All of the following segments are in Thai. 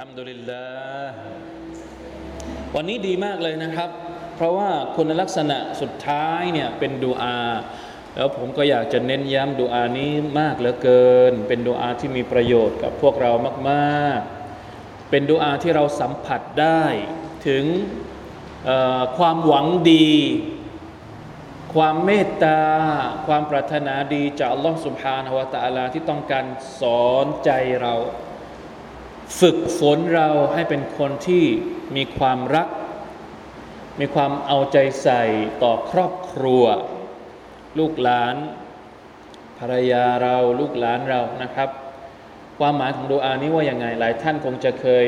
ฮัมดุลิลลาห์วันนี้ดีมากเลยนะครับ เพราะว่าคุณลักษณะสุดท้ายเนี่ยเป็นดูอาแล้วผมก็อยากจะเน้นย้ำดูอานี้มากเหลือเกิน เป็นดูอาที่มีประโยชน์กับพวกเรามากๆ เป็นดูอาที่เราสัมผัสได้ถึงความหวังดี ความเมตตา ความปรารถนาดีจากอัลลอฮฺสุบฮานาวะตะอาลาที่ต้องการสอนใจเรา ฝึกฝนเราให้เป็นคนที่มีความรัก มีความเอาใจใส่ต่อครอบครัว ลูกหลาน ภรรยาเราลูกหลานเรานะครับ ความหมายของดูอานี้ว่าอย่างไง หลายท่านคงจะเคย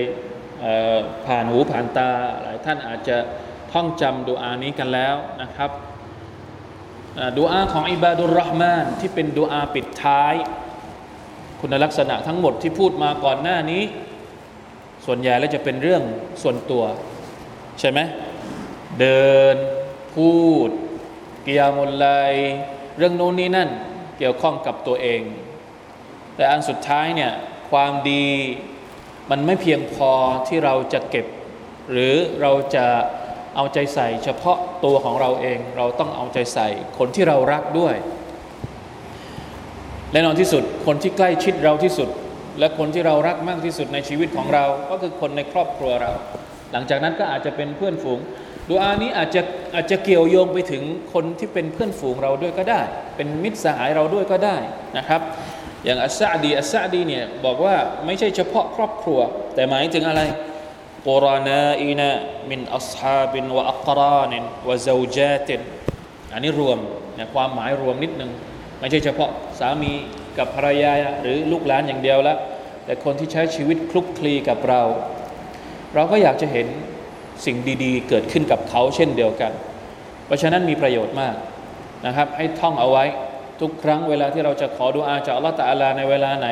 ผ่านหูผ่านตา หลายท่านอาจจะท่องจำดูอานี้กันแล้วนะครับดูอาของอิบาดุลรห์มานที่เป็นดูอาปิดท้าย คุณลักษณะทั้งหมดที่พูดมาก่อนหน้านี้ ส่วนใหญ่แล้วจะเป็นเรื่องส่วนตัว ใช่ไหมเดิน พูดกิยามุลไลเรื่องโน้นนี่นั่นเกี่ยวข้องกับตัวเอง แต่อันสุดท้ายเนี่ยความดีมันไม่เพียงพอที่เราจะเก็บ หรือเราจะเอาใจใส่เฉพาะตัวของเราเอง เราต้องเอาใจใส่คนที่เรารักด้วย และนอนที่สุดคนที่ใกล้ชิดเราที่สุด และคนที่เรารักมากที่สุดในชีวิตของเรา ก็คือคนในครอบครัวเรา หลังจากนั้นก็อาจจะเป็นเพื่อนฝูงดูอานี้อาจจะอาจจะเกี่ยวโยงไปถึงคนที่เป็นเพื่อนฝูงเราด้วยก็ได้ เป็นมิตรสหายเราด้วยก็ได้นะครับ อย่างอัสซาดีอัสซาดีเนี่ยบอกว่าไม่ใช่เฉพาะครอบครัว แต่หมายถึงอะไรกรานาอินะมินอัศฮาบินวะอักรานวะซาวจาตินอันนี้รวมนะความหมายรวมนิดนึง ไม่ใช่เฉพาะสามีกับภรรยาหรือลูกหลานอย่างเดียวละแต่คนที่ใช้ชีวิตคลุกคลีกับเรา เราก็อยากจะเห็นสิ่งดีๆ เกิดขึ้นกับเขาเช่นเดียวกัน เพราะฉะนั้นมีประโยชน์มากนะครับ ให้ท่องเอาไว้ทุกครั้งเวลาที่เราจะขอดุอาจากอัลลอฮฺตะอาลาในเวลาไหน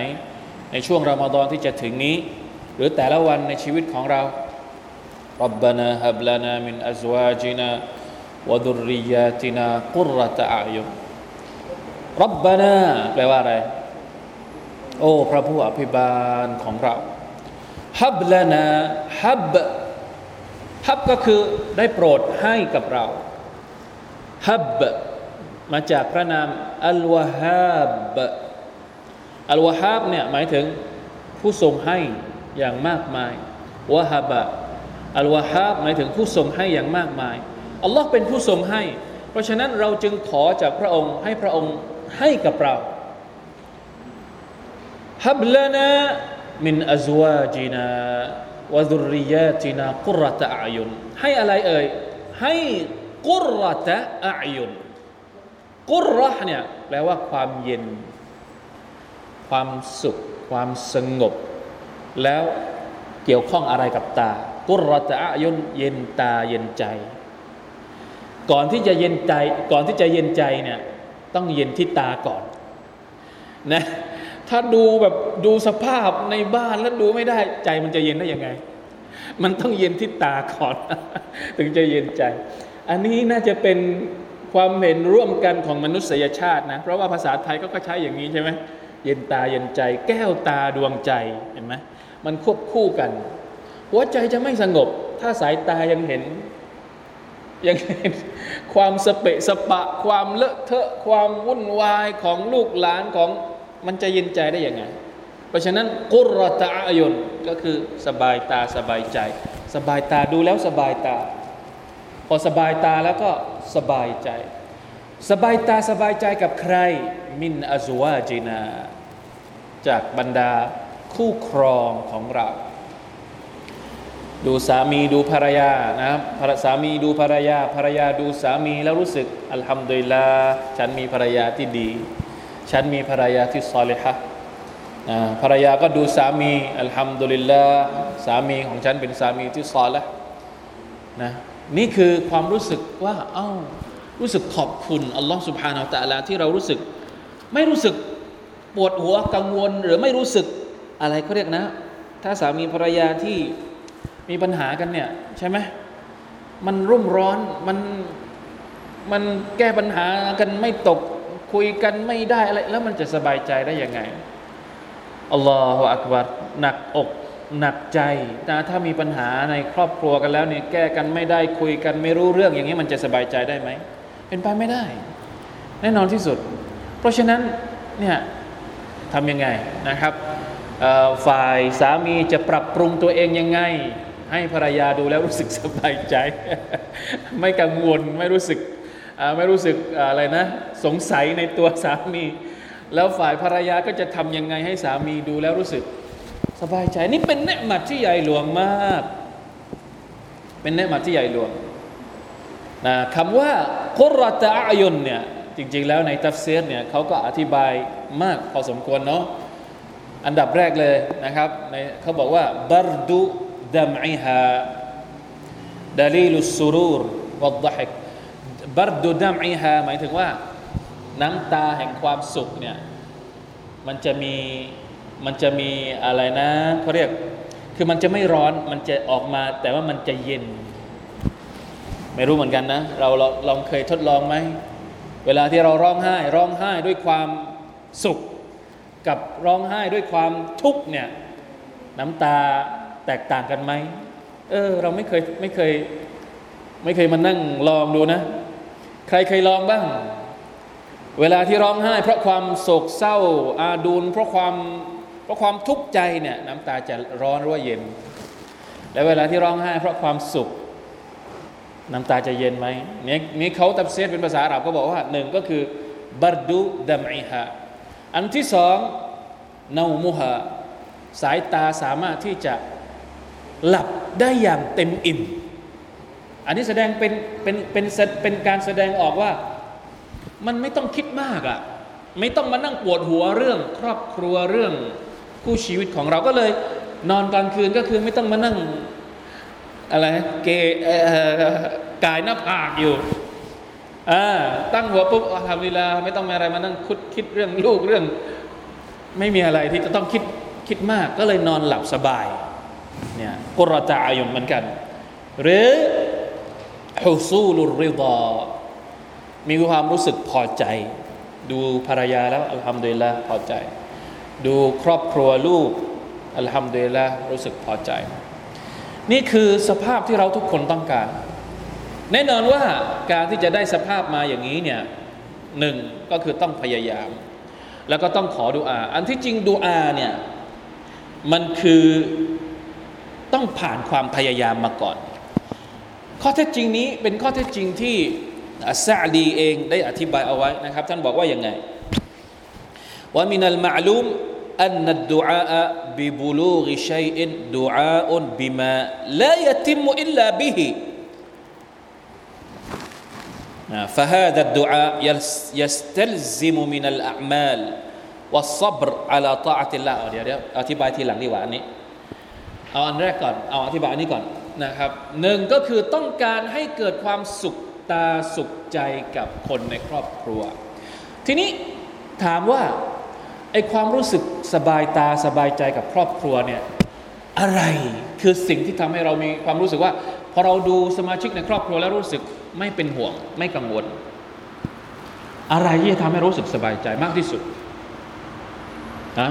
ในช่วงรอมฎอนที่จะถึงนี้ หรือแต่ละวันในชีวิตของเรา ربنا هب لنا من أزواجنا وذرياتنا قرة أعين รับบานาแปลว่าอะไร โอ้ พระผู้อภิบาลของเราฮับลานาฮับฮับก็คือได้โปรดให้กับเราฮับมาจากพระนามอัลวะฮับอัลวะฮับเนี่ยหมายถึงผู้ทรงให้อย่างมากมายวะฮับอัลวะฮับหมายถึงผู้ทรงให้อย่างมากมายอัลลอฮ์เป็นผู้ทรงให้ เพราะฉะนั้นเราจึงขอจากพระองค์ให้พระองค์ ให้กับเราฮับลานามินอัจวาจินาวะดุริยาตินากุรตะอายุนให้อะไรเอ่ยให้กุรตะอายุนกุรห์เนี่ยแปลว่าความเย็น ความสุข ความสงบ แล้วเกี่ยวข้องอะไรกับตา กุรตะอายุนเย็นตาเย็นใจ ก่อนที่จะเย็นใจ ก่อนที่จะเย็นใจเนี่ย ต้องเย็นที่ตาก่อนนะถ้าดูแบบดูสภาพในบ้านแล้วดูไม่ได้ใจมันจะเย็นได้ยังไง มันต้องเย็นที่ตาก่อน ถึงจะเย็นใจ อันนี้น่าจะเป็นความเห็นร่วมกันของมนุษยชาตินะ เพราะว่าภาษาไทยก็ใช้อย่างนี้ใช่ไหมเย็นตาเย็นใจ แก้วตาดวงใจเห็นไหมมันควบคู่กัน หัวใจจะไม่สงบ ถ้าสายตายังเห็น ยังเห็นความสเปะสปะ ความเลอะเทอะ ความวุ่นวายของลูกหลานของมันจะเย็นใจได้ยังไง เพราะฉะนั้นกุรตะอายุนก็คือสบายตาสบายใจ สบายตาดูแล้วสบายตา พอสบายตาแล้วก็สบายใจ สบายตาสบายใจกับใคร มินอัวาจินา จากบรรดาคู่ครองของเรา ดูสามีดูภรรยานะครับสามีดูภรรยา ภรรยาดูสามีแล้วรู้สึกอัลฮัมดุลิลลาฉันมีภรรยาที่ดี ฉันมีภรรยาที่ซอลิฮะภรรยาก็ดูสามีอัลฮัมดุลิลลาสามีของฉันเป็นสามีที่ซอละนะนี่คือความรู้สึกว่าเอ้ารู้สึกขอบคุณอัลลอฮ์สุบฮานาอัลตะลาที่เรารู้สึก ไม่รู้สึกปวดหัวกังวล หรือไม่รู้สึกอะไรเขาเรียกนะ ถ้าสามีภรรยาที่ มีปัญหากันเนี่ยใช่ไหมมันรุ่มร้อนมันมันแก้ปัญหากันไม่ตกคุยกันไม่ได้อะไรแล้วมันจะสบายใจได้ยังไงอัลลอฮฺอักบัรหนักอกหนักใจนะถ้ามีปัญหาในครอบครัวกันแล้วเนี่ยแก้กันไม่ได้คุยกันไม่รู้เรื่องอย่างนี้มันจะสบายใจได้ไหม เป็นไปไม่ได้ แน่นอนที่สุด เพราะฉะนั้นเนี่ยทำยังไงนะครับฝ่ายสามีจะปรับปรุงตัวเองยังไง ให้ภรรยาดูแล้วรู้สึกสบายใจ ไม่กังวลไม่รู้สึกไม่รู้สึกอะไรนะ สงสัยในตัวสามี แล้วฝ่ายภรรยาก็จะทำยังไงให้สามีดูแล้วรู้สึก สบายใจนี่เป็นเนืหมัดที่ใหญ่หลวงมาก เป็นเนืหมัดที่ใหญ่หลวงนะคำว่าคุรตะอายุนเนี่ยจริงๆแล้วในตัฟเซียเนี่ยเขาก็อธิบายมากพอสมควรเนาะอันดับแรกเลยนะครับในเขาบอกว่าบารดุ ดัมอิฮาดาลีลุสซูรูรวัดดฮิกบารดุดัมอิฮาหมายถึงว่า น้ำตาแห่งความสุขเนี่ยมันจะมีมันจะมีอะไรนะเขาเรียกคือมันจะไม่ร้อนมันจะออกมา แต่ว่ามันจะเย็น ไม่รู้เหมือนกันนะ เราลองเคยทดลองไหมเวลาที่เราร้องไห้ ร้องไห้ด้วยความสุข กับร้องไห้ด้วยความทุกข์เนี่ยน้ำตา แตกต่างกันไหมเออ เราไม่เคยไม่เคย ไม่เคยมานั่งลองดูนะ ใครเคยลองบ้าง เวลาที่ร้องไห้ เพราะความโศกเศร้า อาดูลเพราะความเพราะความทุกข์ใจเนี่ยน้ำตาจะร้อนหรือว่าเย็น และเวลาที่ร้องไห้ เพราะความสุข น้ำตาจะเย็นไหมนี่นี่เขาตับเซตเป็นภาษาอาหรับก็บอกว่าหนึ่งก็คือบารดูดัมอิฮะอันที่สองนามุฮะสายตาสามารถที่จะ หลับได้อย่างเต็มอิ่ม อันนี้แสดงเป็นเป็นเป็นเป็นการแสดงออกว่ามันไม่ต้องคิดมากอะ่ะไม่ต้องมานั่งปวดหัวเรื่อง ครอบครัวเรื่องคู่ชีวิตของเราก็เลย นอนกลางคืนก็คือไม่ต้องมานั่งอะไรเกกายหน้าผากอยู่ตั้งหัวปุ๊บทำเวลาไม่ต้องมาอะไรมานั่งคุดคิดเรื่องลูกเรื่อง ไม่มีอะไรที่จะต้องคิดคิดมากก็เลยนอนหลับสบาย เนี่ยกุรตาอายุเหมือนกัน หรือฮุซูลุริดามีความรู้สึกพอใจ ดูภรรยาแล้วอัลฮัมดุลิลละพอใจ ดูครอบครัวลูกอัลฮัมดุลิลละรู้สึกพอใจ นี่คือสภาพที่เราทุกคนต้องการ แน่นอนว่าการที่จะได้สภาพมาอย่างนี้เนี่ยหนึ่งก็คือต้องพยายาม แล้วก็ต้องขอดุอา อันที่จริงดุอาเนี่ยมันคือ ต้องผ่านความพยายามมาก่อน ข้อเท็จจริงนี้เป็นข้อเท็จจริงที่อัสซาดีเองได้อธิบายเอาไว้นะครับ ท่านบอกว่าอย่างไงومن المعلوم أن الدعاء ببلوغ شيء دعاء بما لا يتم إلا به فهذا الدعاء يستلزم من الأعمال والصبر على طاعة الله เดี๋ยวเดี๋ยวอธิบายทีหลังดีกว่าอันนี้ เอาอันแรกก่อน เอาอธิบายอันนี้ก่อนนะครับหนึ่งก็คือต้องการให้เกิดความสุขตาสุขใจกับคนในครอบครัว ทีนี้ถามว่าไอความรู้สึกสบายตาสบายใจกับครอบครัวเนี่ยอะไรคือสิ่งที่ทำให้เรามีความรู้สึกว่า พอเราดูสมาชิกในครอบครัวแล้วรู้สึกไม่เป็นห่วง ไม่กังวล อะไรที่จะทำให้รู้สึกสบายใจมากที่สุดนะ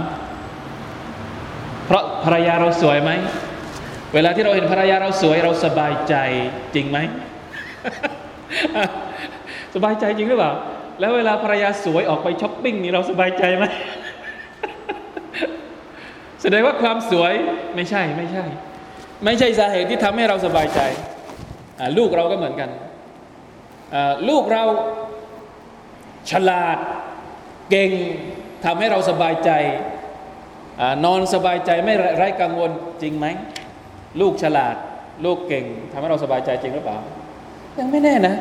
เพราะภรรยาเราสวยไหม เวลาที่เราเห็นภรรยาเราสวย เราสบายใจจริงไหม สบายใจจริงหรือเปล่า แล้วเวลาภรรยาสวยออกไปช้อปปิ้งนี่เราสบายใจไหม แสดงว่าความสวยไม่ใช่ไม่ใช่ ไม่ใช่สาเหตุที่ทำให้เราสบายใจ ลูกเราก็เหมือนกัน ลูกเราฉลาดเก่งทำให้เราสบายใจ นอนสบายใจไม่ไร้กังวลจริงไหม ลูกฉลาด ลูกเก่งทำให้เราสบายใจจริงหรือเปล่า ยังไม่แน่นะ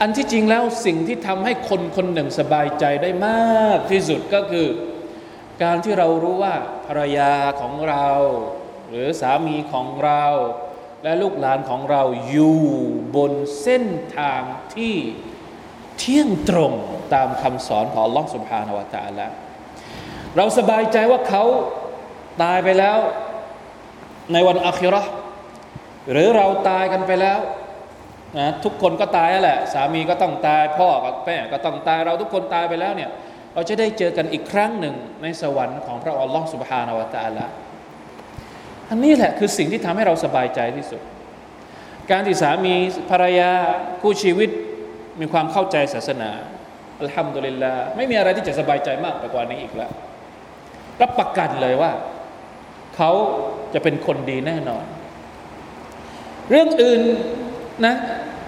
อันที่จริงแล้วสิ่งที่ทำให้คนคนหนึ่งสบายใจได้มากที่สุดก็คือ การที่เรารู้ว่าภรรยาของเรา หรือสามีของเรา และลูกหลานของเราอยู่บนเส้นทางที่เที่ยงตรงตามคำสอนของ Allah Subhanahu wa ล เราสบายใจว่าเขาตายไปแล้ว ในวันอัคิรอหรือเราตายกันไปแล้วนะทุกคนก็ตายแหละ สามีก็ต้องตาย พ่อกับแม่ก็ต้องตายเราทุกคนตายไปแล้วเนี่ยเราจะได้เจอกันอีกครั้งหนึ่งในสวรรค์ของพระอัลลอฮ์สุบฮานาวะตาละอันนี้แหละคือสิ่งที่ทำให้เราสบายใจที่สุด การที่สามีภรรยาคู่ชีวิตมีความเข้าใจศาสนาอัลฮัมดุลิลลาไม่มีอะไรที่จะสบายใจมากไปกว่านี้อีกแล้ว รับประกันเลยว่า เขาจะเป็นคนดีแน่นอน เรื่องอื่นนะ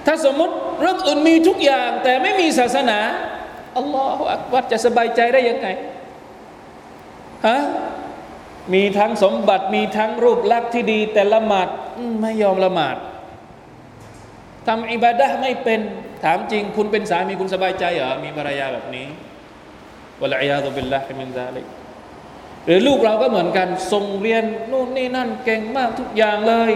ถ้าสมมติเรื่องอื่นมีทุกอย่าง แต่ไม่มีศาสนาอัลลอฮฺอักบัรจะสบายใจได้ยังไงฮะมีทั้งสมบัติมีทั้งรูปลักษณ์ที่ดี แต่ละหมาดไม่ยอมละหมาดทำอิบาดะไม่เป็นถามจริง คุณเป็นสามีคุณสบายใจเหรอมีภรรยาแบบนี้วะลัยยาตุบิลลาฮิมินซาลิก หรือลูกเราก็เหมือนกันส่งเรียนนู่นนี่นั่นเก่งมากทุกอย่างเลย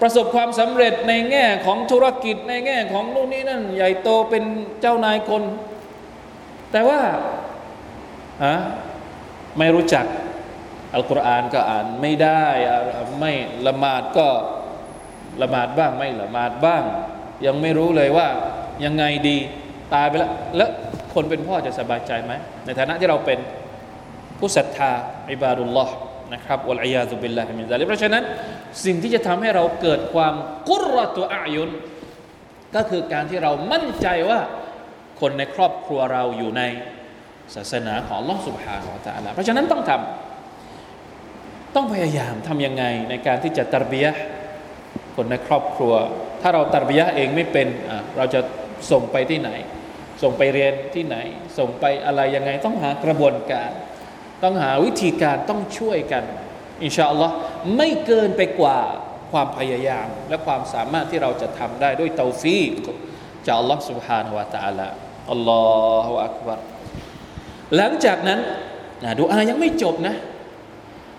ประสบความสำเร็จในแง่ของธุรกิจในแง่ของนู่นนี่นั่น ใหญ่โตเป็นเจ้านายคน แต่ว่าฮะไม่รู้จักอัลกุรอานก็อ่านไม่ได้ไม่ละหมาดก็ละหมาดบ้างไม่ละหมาดบ้าง ยังไม่รู้เลยว่ายังไงดีตายไปแล้วแล้วคนเป็นพ่อจะสบายใจไหมในฐานะที่เราเป็น ผู้ศรัทธาอิบาดุลลอฮ์นะครับวะลัยยาตุบิลลาฮิมินซาลิเพราะฉะนั้นสิ่งที่จะทำให้เราเกิดความกุรตุอายุนก็คือการที่เรามั่นใจว่าคนในครอบครัวเราอยู่ในศาสนาของลอสุบฮานาอัลลอฮ์เพราะฉะนั้นต้องทำต้องพยายามทำยังไงในการที่จะตรบียะคนในครอบครัว ถ้าเราตรบียะเองไม่เป็นเราจะส่งไปที่ไหน ส่งไปเรียนที่ไหน ส่งไปอะไรยังไงต้องหากระบวนการ ต้องหาวิธีการต้องช่วยกัน อินชาอัลลอฮ์ไม่เกินไปกว่าความพยายาม และความสามารถที่เราจะทำได้ด้วยเตาฟีกจากอัลลอฮ์ سبحانه และ تعالى อัลลอฮฺอักบารหลังจากนั้นนะดูอายังไม่จบนะ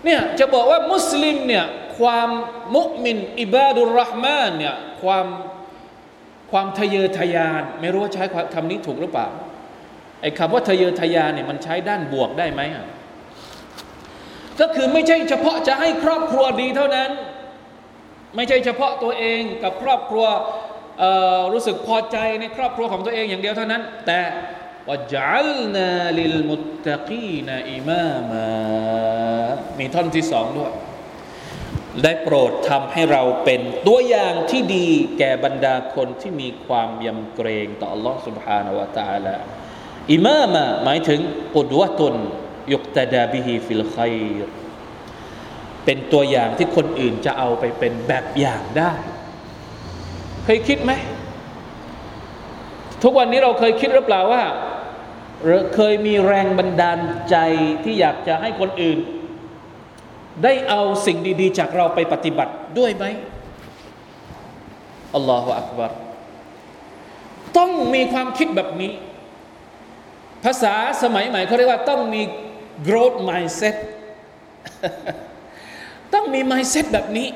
เนี่ยจะบอกว่ามุสลิมเนี่ยความมุมินอิบาดุลรห์มานเนี่ยความความทะเยอทะยาน ไม่รู้ว่าใช้คำนี้ถูกหรือเปล่าไอ้คำว่าทะเยอทะยานเนี่ยมันใช้ด้านบวกได้ไหมอ่ะ ก็คือไม่ใช่เฉพาะจะให้ครอบครัวดีเท่านั้น ไม่ใช่เฉพาะตัวเองกับครอบครัวรู้สึกพอใจในครอบครัวของตัวเองอย่างเดียวเท่านั้น แต่ว่าจัลนาลิลมุตตะกีนอิมามามีท่อนที่สองด้วย ได้โปรดทำให้เราเป็นตัวอย่างที่ดีแก่บรรดาคนที่มีความยำเกรงต่อ Allah سبحانه และ تعالى อิมามะหมายถึงอุดวะตุน ยุกตดาบิฮีฟิลไครเป็นตัวอย่างที่คนอื่นจะเอาไปเป็นแบบอย่างได้ เคยคิดไหม ทุกวันนี้เราเคยคิดหรือเปล่าว่าเคยมีแรงบันดาลใจที่อยากจะให้คนอื่น ได้เอาสิ่งดี ๆ จากเราไปปฏิบัติด้วยไหมอัลลอฮฺอักบารต้องมีความคิดแบบนี้ ภาษาสมัยใหม่เขาเรียกว่าต้องมี growth mindset ต้องมี mindset แบบนี้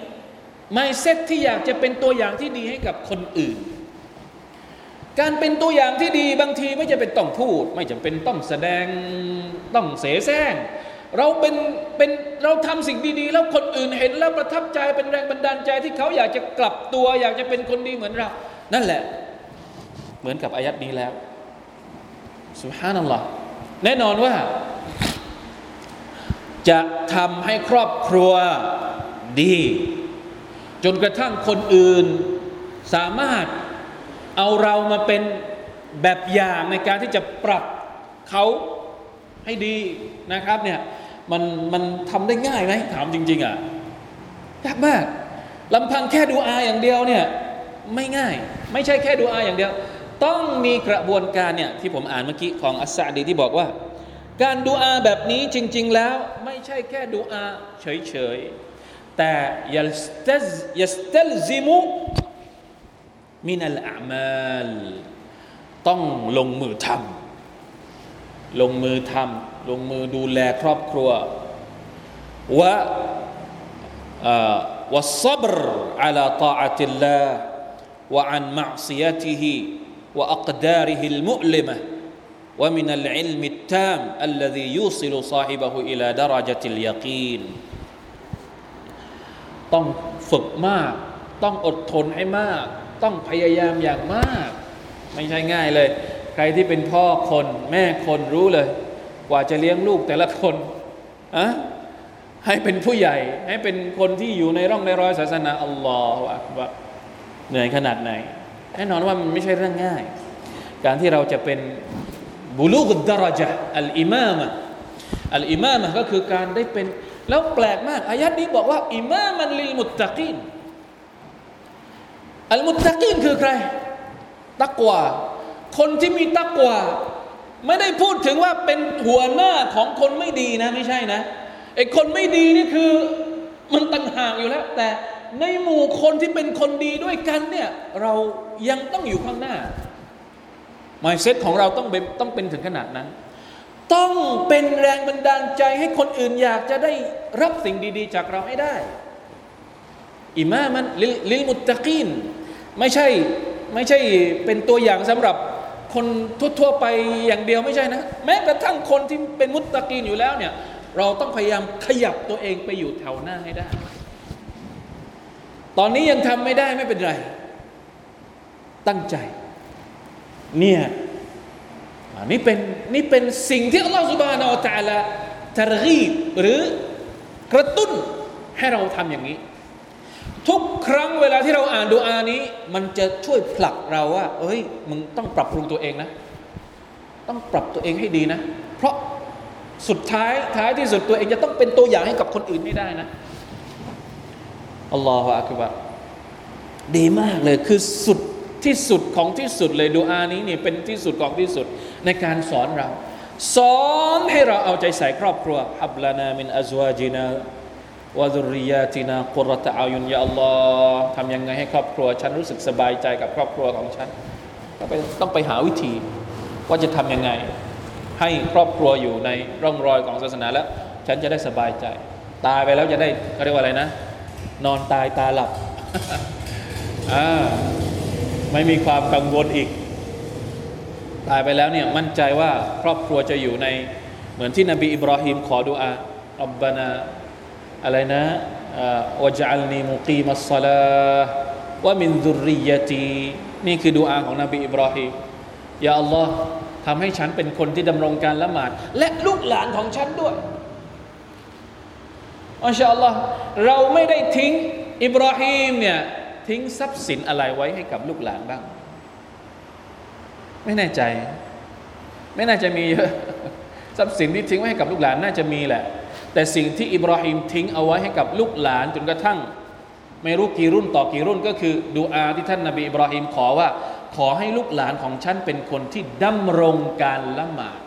mindset ที่อยากจะเป็นตัวอย่างที่ดีให้กับคนอื่น การเป็นตัวอย่างที่ดีบางทีไม่จะเป็นต้องพูด ไม่จำเป็นต้องแสดงต้องเสแสร้งเราเป็นเป็นเราทำสิ่งดีๆ แล้วคนอื่นเห็นแล้วประทับใจเป็นแรงบันดาลใจที่เขาอยากจะกลับตัว อยากจะเป็นคนดีเหมือนเรา นั่นแหละ เหมือนกับอายัดนี้แล้วสุฮานัลลอฮ์แน่นอนว่า จะทำให้ครอบครัวดี จนกระทั่งคนอื่นสามารถเอาเรามาเป็นแบบอย่างในการที่จะปรับเขาให้ดีนะครับเนี่ยมันมันทำได้ง่ายไหมถามจริง ๆอะยากมากลำพังแค่ดูอาอย่างเดียวเนี่ยไม่ง่าย ไม่ใช่แค่ดูอาอย่างเดียว ต้องมีกระบวนการเนี่ยที่ผมอ่านเมื่อกี้ของอัสซาดีที่บอกว่า การดูอาแบบนี้จริง ๆ แล้วไม่ใช่แค่ดูอาเฉยๆ แต่ยัสเตซยัสเตลซิมุมินัลอามัลต้องลงมือทำลงมือทำลงมือดูแลครอบครัววะวะซับรอัลาตาอัติลลาห์วะอันมะซียติฮิวะอักดาริฮิลมุลิมะ งฝึกมาก ต้องอดทนให้มาก ต้องพยายามอย่างมาก ไม่ใช่ง่ายเลย ใครที่เป็นพ่อคนแม่คนรู้เลย กว่าจะเลี้ยงลูกแต่ละคนอะให้เป็นผู้ใหญ่ ให้เป็นคนที่อยู่ในร่องในรอยศาสนาอัลลอฮฺอักบเหนื่อยขนาดไหนแน่นอนว่ามันไม่ใช่เรื่องง่าย การที่เราจะเป็น บุลูกดารจะอัลอิมามะอัลอิมามะก็คือการได้เป็น แล้วแปลกมากอายัดนี้บอกว่าอิมามันลิลมุตตะกีนอัลมุตตะกีนคือใคร ตักวาคนที่มีตักวาไม่ได้พูดถึงว่าเป็นหัวหน้าของคนไม่ดีนะไม่ใช่นะไอ้คนไม่ดีนี่คือมันต่างหากอยู่แล้ว แต่ในหมู่คนที่เป็นคนดีด้วยกันเนี่ย เรายังต้องอยู่ข้างหน้า มายเซ็ตของเราต้องเป็นต้องเป็นถึงขนาดนั้น ต้องเป็นแรงบันดาลใจให้คนอื่นอยากจะได้รับสิ่งดีๆ จากเราให้ได้อิมามันลิลลิลมุตตะกีนไม่ใช่ไม่ใช่เป็นตัวอย่างสำหรับคนทั่วๆไปอย่างเดียวไม่ใช่นะ แม้กระทั่งคนที่เป็นมุตตะกีนอยู่แล้วเนี่ยเราต้องพยายามขยับตัวเองไปอยู่แถวหน้าให้ได้ ตอนนี้ยังทำไม่ได้ไม่เป็นไร ตั้งใจ เนี่ยอันนี่เป็นนี่เป็นสิ่งที่อัลลอฮฺสุบานาอัลตะลาทรกีบหรือกระตุ้นให้เราทำอย่างนี้ ทุกครั้งเวลาที่เราอ่านดูอานี้ มันจะช่วยผลักเราว่า เอ้ย มึงต้องปรับปรุงตัวเองนะ ต้องปรับตัวเองให้ดีนะ เพราะสุดท้ายท้ายที่สุดตัวเองจะต้องเป็นตัวอย่างให้กับคนอื่นไม่ได้นะอัลลอฮฺอักบะดีมากเลยคือสุด ที่สุดของที่สุดเลยดูอานี้นี่เป็นที่สุดของที่สุดในการสอนเรา สอนให้เราเอาใจใส่ครอบครัวฮับลานามินอัจวาจินาวะดุริยาตินากุรตะอายุนยาอัลลอฮ์ทำยังไงให้ครอบครัว ฉันรู้สึกสบายใจกับครอบครัวของฉันต้องไปต้องไปหาวิธี ว่าจะทำยังไง ให้ครอบครัวอยู่ในร่องรอยของศาสนาแล้ว ฉันจะได้สบายใจ ตายไปแล้วจะได้เขาเรียกว่าอะไรนะ นอนตายตาหลับอ่า ไม่มีความกังวลอีก ตายไปแล้วเนี่ยมั่นใจว่าครอบครัวจะอยู่ใน เหมือนที่นบีอิบราฮิมขอดุอาอับบานาอะไรนะวะจัลนีมุกีมัสซาลาวะมินซุริยตีนี่คือดุอาของนบีอิบราฮิมยาอัลลอฮ์ทำให้ฉันเป็นคนที่ดำรงการละหมาด และลูกหลานของฉันด้วยอัลลอฮ์อัลลอฮ์เราไม่ได้ทิ้งอิบราฮิมเนี่ย ทิ้งทรัพย์สินอะไรไว้ให้กับลูกหลานบ้าง ไม่แน่ใจ ไม่น่าจะมีเยอะทรัพย์สินที่ทิ้งไว้ให้กับลูกหลานน่าจะมีแหละ แต่สิ่งที่อิบราฮิมทิ้งเอาไว้ให้กับลูกหลานจนกระทั่ง ไม่รู้กี่รุ่นต่อกี่รุ่นก็คือดูอาที่ท่านนาบีอิบราฮิมขอว่า ขอให้ลูกหลานของฉันเป็นคนที่ดำรงการละหมาด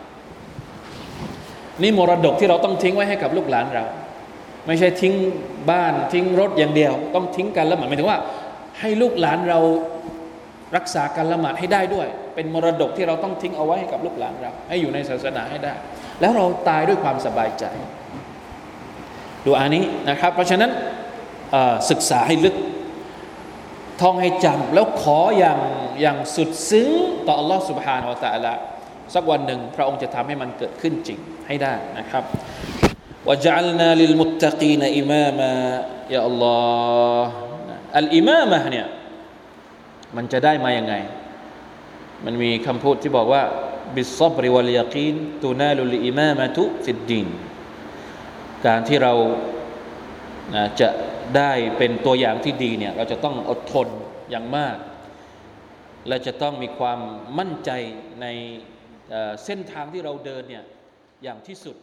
นี่มรดกที่เราต้องทิ้งไว้ให้กับลูกหลานเรา ไม่ใช่ทิ้งบ้านทิ้งรถอย่างเดียว ต้องทิ้งการละหมาดหมายถึงว่า ให้ลูกหลานเรารักษาการละหมาดให้ได้ด้วย เป็นมรดกที่เราต้องทิ้งเอาไว้ให้กับลูกหลานเรา ให้อยู่ในศาสนาให้ได้ แล้วเราตายด้วยความสบายใจ ดูอันนี้นะครับ เพราะฉะนั้นศึกษาให้ลึก ท่องให้จำแล้วขออย่างอย่างสุดซึ้งต่ออัลลอฮ์สุบฮานอัล Taala สักวันหนึ่งพระองค์จะทำให้มันเกิดขึ้นจริงให้ได้นะครับ وجعلنا للمتقين إماما يا الله الإمامة เนี่ยมันจะได้มาอย่างไง มันมีคำพูดที่บอกว่าبالصبر واليقين تنال الإمامة في الدين การที่เราจะได้เป็นตัวอย่างที่ดีเนี่ยเราจะต้องอดทนอย่างมาก และจะต้องมีความมั่นใจในเส้นทางที่เราเดินเนี่ยอย่างที่สุด